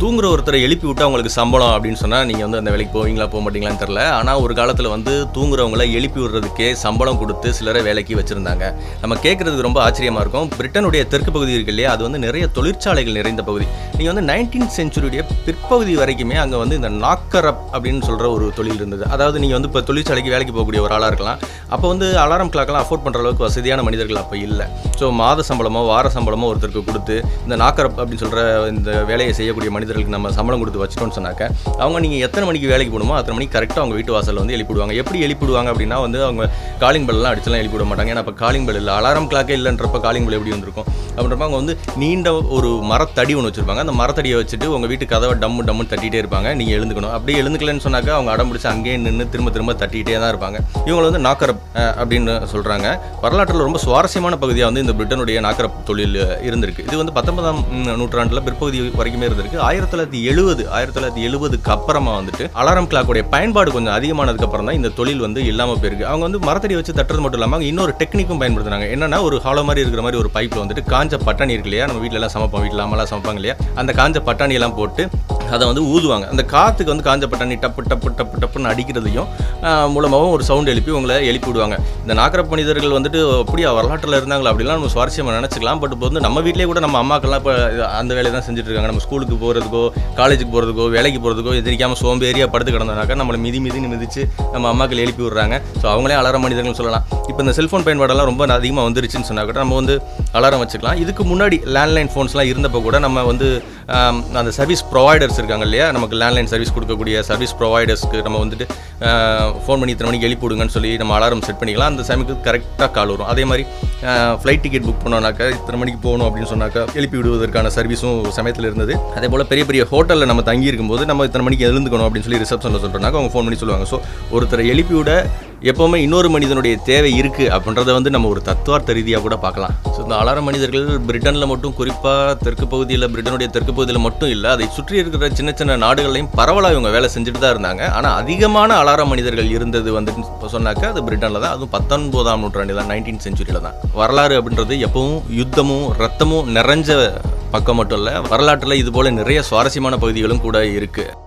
தூங்குற ஒருத்தரை எழுப்பி விட்டு அவங்களுக்கு சம்பளம் அப்படின்னு சொன்னால் நீங்கள் வந்து அந்த வேலைக்கு போவீங்களா போக மாட்டீங்களான்னு தெரில ஆனால் ஒரு காலத்தில் வந்து தூங்குறவங்கள எழுப்பி விடுறதுக்கே சம்பளம் கொடுத்து சிலரை வேலைக்கு வச்சுருந்தாங்க. நம்ம கேட்குறதுக்கு ரொம்ப ஆச்சரியமாக இருக்கும். பிரிட்டனுடைய தெற்கு பகுதி இருக்கு இல்லையா அது வந்து நிறைய தொழிற்சாலைகள் நிறைந்த பகுதி. நீங்கள் வந்து நைன்டீன் செஞ்சுரியுடைய பிற்பகுதி வரைக்குமே அங்கே வந்து இந்த நாக்கர் அப்படின்னு சொல்கிற ஒரு தொழில் இருந்தது. அதாவது நீங்கள் வந்து இப்போ தொழிற்சாலைக்கு வேலைக்கு போகக்கூடிய ஒரு ஆளாக இருக்கலாம். அப்போ வந்து அலாரம் கிளாக்லாம் அஃபோர்ட் பண்ணுற அளவுக்கு வசதியான மனிதர்கள் அப்போ இல்லை. ஸோ மாத சம்பளமோ வார சம்பளமோ ஒருத்தருக்கு கொடுத்து இந்த நாக்கர் அப்படின்னு சொல்கிற இந்த வேலையை செய்யக்கூடிய மனிதர்களுக்கு நம்ம சம்பளம் கொடுத்து வச்சிட்டோம்னு சொன்னாக்க அவங்க நீங்கள் எத்தனை மணிக்கு வேலைக்கு போகணுமோ அத்தனை மணிக்கு கரெக்டாக அவங்க வீட்டு வாசலில் வந்து எழுப்பிடுவாங்க எப்படி எழுப்பிடுவாங்க அப்படின்னா வந்து அவங்க காலிங் பெல்லாம் அடிச்செல்லாம் எழுப்பி விட மாட்டாங்க. ஏன்னா இப்போ காலிங் பெல் இல்லை அலாரம் கிளாக்கே இல்லைன்றப்ப காலிங் பெல் எப்படி வந்திருக்கும்? அப்படின்றப்ப அவங்க வந்து நீண்ட ஒரு மரத்தடி ஒன்று வச்சுருப்பாங்க. அந்த மரத்தடியை வச்சுட்டு உங்கள் வீட்டு கதவை டம்மு டம்முன்னு தட்டிகிட்டே இருப்பாங்க. நீங்கள் எழுந்துக்கணும். அப்படியே எழுந்துக்கலன்னு சொன்னாக்க அவங்க அடம் பிடிச்சி அங்கேயே நின்று திரும்ப திரும்ப தட்டிகிட்டே தான் இருப்பாங்க. இவங்களை வந்து நாக்கரப் அப்படின்னு சொல்கிறாங்க வரலாற்றில் ரொம்ப சுவாரஸ்யமான பகுதியாக வந்து இந்த பிரிட்டனுடைய நாக்கர தொழில் இருந்திருக்கு. இது வந்து பத்தொன்பதாம் நூற்றாண்டில் பிற்பகுதி வரைக்குமே இருந்திருக்கு. ஆயிரத்தி தொள்ளாயிரத்தி எழுபது ஆயிரத்தி தொள்ளாயிரத்தி எழுபதுக்கு அப்புறமா வந்துட்டு அலாரம் கிளாக்குடைய பயன்பாடு கொஞ்சம் அதிகமானதுக்கு அப்புறம் தான் இந்த தொழில் வந்து இல்லாமல் போயிருக்கு. அவங்க வந்து மரத்தடி வச்சு தட்டுறது மட்டும் இல்லாமல் அவங்க இன்னொரு டெக்னிக்கும் பயன்படுத்துனாங்க. என்னன்னா ஒரு ஹாலோ மாதிரி இருக்கிற மாதிரி ஒரு பைப்பில் வந்துட்டு காஞ்ச பட்டாணி இருக்கு இல்லையா நம்ம வீட்டிலலாம் எல்லாம் சமைப்போம். வீட்டில் அம்மாலாம் சமைப்பாங்க இல்லையா? அந்த காஞ்ச பட்டாணி எல்லாம் போட்டு அதை வந்து ஊதுவாங்க. அந்த காற்றுக்கு வந்து காஞ்ச பட்டாணி டப்பு டப்பு டப்பு டப்புன்னு அடிக்கிறதையும் மூலமாகவும் ஒரு சவுண்ட் எழுப்பி உங்களை எழுப்பி விடுவாங்க. இந்த நாக்கர மனிதர்கள் வந்துட்டு அப்படியே வரலாற்றில் இருந்தாங்களா? அப்படிலாம் நம்ம சுவாரஸ்யமாக நினச்சிக்கலாம். பட் இப்போ வந்து நம்ம வீட்டிலே கூட நம்ம அம்மாக்கெல்லாம் இப்போ அந்த வேலையை தான் செஞ்சுட்டு இருக்காங்க. நம்ம ஸ்கூலுக்கு போகிறதுக்கோ காலேஜுக்கு போகிறதுக்கோ வேலைக்கு போகிறதுக்கோ எதிரிக்காமல் சோம்பேறியாக படுத்து கிடந்தனாக்கா நம்மளை மிதி மிதின்னு மிதிச்சு நம்ம அம்மாக்கள் எழுப்பி விடுறாங்க. ஸோ அவங்களே அலாரம் மனிதர்கள் சொல்லலாம். இப்போ இந்த செல்ஃபோன் பயன்பாடெல்லாம் ரொம்ப அதிகமாக வந்துருச்சுன்னு சொன்னால் கூட நம்ம வந்து அலாரம் வச்சுக்கலாம். இதுக்கு முன்னாடி லேண்ட்லைன் ஃபோன்ஸ்லாம் இருந்தப்போ கூட நம்ம வந்து அந்த சர்வீஸ் ப்ரொவைடர்ஸ் இருக்காங்க இல்லையா? நமக்கு லேண்ட்லைன் சர்வீஸ் கொடுக்கக்கூடிய சர்வீஸ் ப்ரொவைடர்ஸ்க்கு நம்ம வந்துட்டு ஃபோன் பண்ணி இத்தனை மணிக்கு எழுப்பிவிடுங்கன்னு சொல்லி நம்ம அலாரம் செட் பண்ணிக்கலாம். அந்த சமயத்துக்கு கரெக்டாக கால் வரும். அதே மாதிரி ஃப்ளைட் டிக்கெட் புக் பண்ணோம்னாக்கா இத்தனை மணிக்கு போகணும் அப்படின்னு சொன்னாக்கா எழுப்பி விடுவதற்கான சர்வீஸும் சமயத்தில் இருந்தது. அதே போல் பெரிய பெரிய ஹோட்டலில் நம்ம தங்கி இருக்கும்போது நம்ம இத்தனை மணிக்கு எழுந்துக்கணும் அப்படின்னு சொல்லி ரிசப்ஷனில் சொல்கிறோம்னாக்கா அவங்க ஃபோன் பண்ணி சொல்லுவாங்க. ஸோ ஒருத்தரை எழுப்பி விட எப்போவுமே இன்னொரு மனிதனுடைய தேவை இருக்குது அப்படின்றத வந்து நம்ம ஒரு தத்துவார்த்த ரீதியாக கூட பார்க்கலாம். ஸோ இந்த அலார மனிதர்கள் பிரிட்டனில் மட்டும் குறிப்பாக தெற்கு பகுதியில் பிரிட்டனுடைய தெற்கு பகுதியில் மட்டும் இல்லை அதை சுற்றி இருக்கிற சின்ன சின்ன நாடுகளையும் பரவலாக இவங்க வேலை செஞ்சுட்டு தான் இருந்தாங்க. ஆனால் அதிகமான அலார மனிதர்கள் இருந்தது வந்து சொன்னாக்கா அது பிரிட்டனில் தான். அதுவும் பத்தொன்பதாம் நூற்றாண்டு தான் நைன்டீன் செஞ்சுரியில் தான். வரலாறு அப்படின்றது எப்பவும் யுத்தமும் ரத்தமும் நிறைஞ்ச பக்கம் மட்டும் இல்லை வரலாற்றில் இது போல் நிறைய சுவாரஸ்யமான பகுதிகளும் கூட இருக்குது